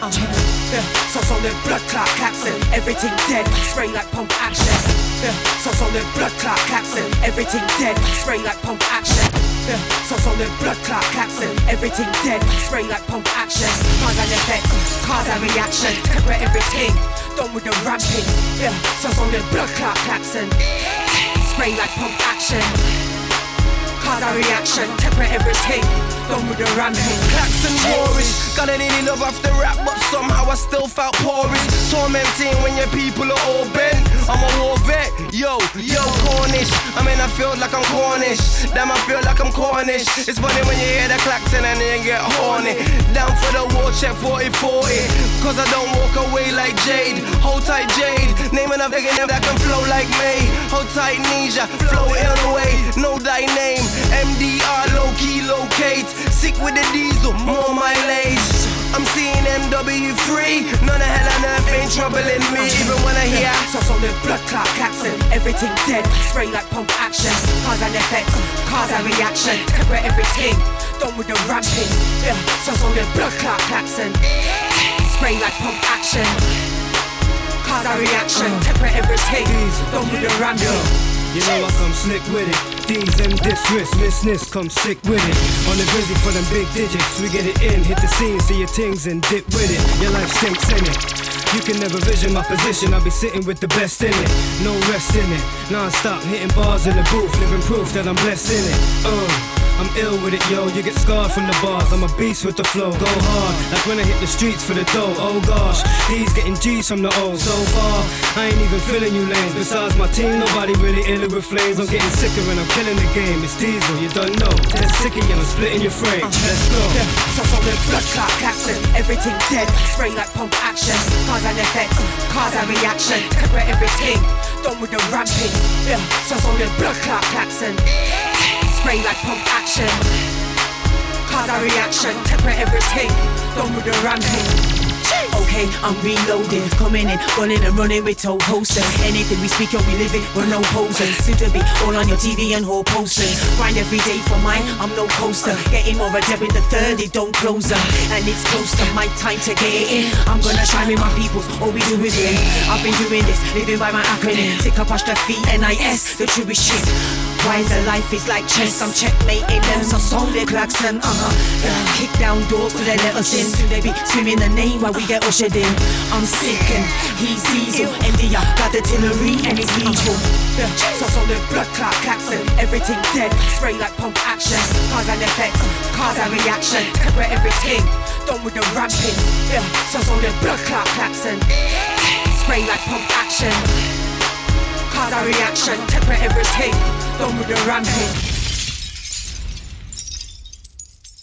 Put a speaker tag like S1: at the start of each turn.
S1: Uh, yeah. So on the blood clot caps and everything dead. Spray like pump action. Yeah. So on the blood clot caps and everything dead. Spray like pump action. Yeah. So on the blood clot caps and everything dead. Spray like pump action. Cause an effect, cause a reaction. Temper everything. Done with the ramping. Yeah. So on the blood clot caps and spray like pump action. Cause a reaction, temper everything. Done with the ramping.
S2: Klaxon warish. Any love off the rap, but somehow I still felt porous. Tormenting when your people are all bent. I'm a war vet, yo, yo, Cornish. I mean, I feel like I'm Cornish. Damn, I feel like I'm Cornish. It's funny when you hear the klaxon and then get horny. Down for the war, check 40 40. Cause I don't walk away like Jade. Hold tight, Jade. Name another nigga that can flow like me. Hold tight, Nisha. Flow in the way. Know thy name. MDR, troubling me. Even when I hear.
S1: So on the blood clot and everything dead. Spray like pump action. Cause an effect, cause a reaction. Temper everything. Done with the ramping. Yeah. So on the blood clot and spray like pump action. Cause a reaction. Temper everything. Done with the ramping.
S3: You know I come slick with it. These them this risk, missness come sick with it. On the busy for them big digits, we get it in, hit the scene, see your things and dip with it. Your life stinks in it. You can never vision my position, I'll be sitting with the best in it. No rest in it. Non-stop hitting bars in the booth, living proof that I'm blessed in it. Uh. I'm ill with it, yo. You get scarred from the bars. I'm a beast with the flow. Go hard, like when I hit the streets for the dough. Oh gosh, he's getting G's from the old. So far, I ain't even feeling you lanes. Besides my team, nobody really ill with flames. I'm getting sicker and I'm killing the game. It's diesel, you don't know. That's sick and I'm splitting your frame. Uh-huh. Let's go.
S1: Yeah, so on the blood clot klaxon, everything dead. Spray like pump action, cause an effect, cause a reaction. Temper everything, done with the ramping. Yeah, so on the blood clot klaxon, spray like pump action. Cause a reaction, temper everything, done with the ramping. Okay, I'm reloading, coming in, running and running with toe posters. Anything we speak of, we live it, we're no posers. Soon to be all on your TV and whole posters. Grind every day for mine, I'm no coaster. Getting more a deb in the third, it don't close up. And it's close to my time to get it in. I'm gonna shine with my peoples, all we do is win. I've been doing this, living by my acronym. Sick apostrophe N-I-S, the truest shit. Wiser life is like chess, I'm checkmating them. So song their klaxon, uh-huh. Yeah. Kick down doors till they let us in. Soon they be screaming the name while we get ushered in. I'm sick and he's diesel. India got the artillery and it's lethal. Yeah. So on the blood clot klaxon, everything dead. Spray like pump action, cause an effect, cause a reaction. Temper everything, done with the ramping. Yeah. So on the blood clot klaxon, spray like pump action. Cause a reaction, temper everything, done with the ramping.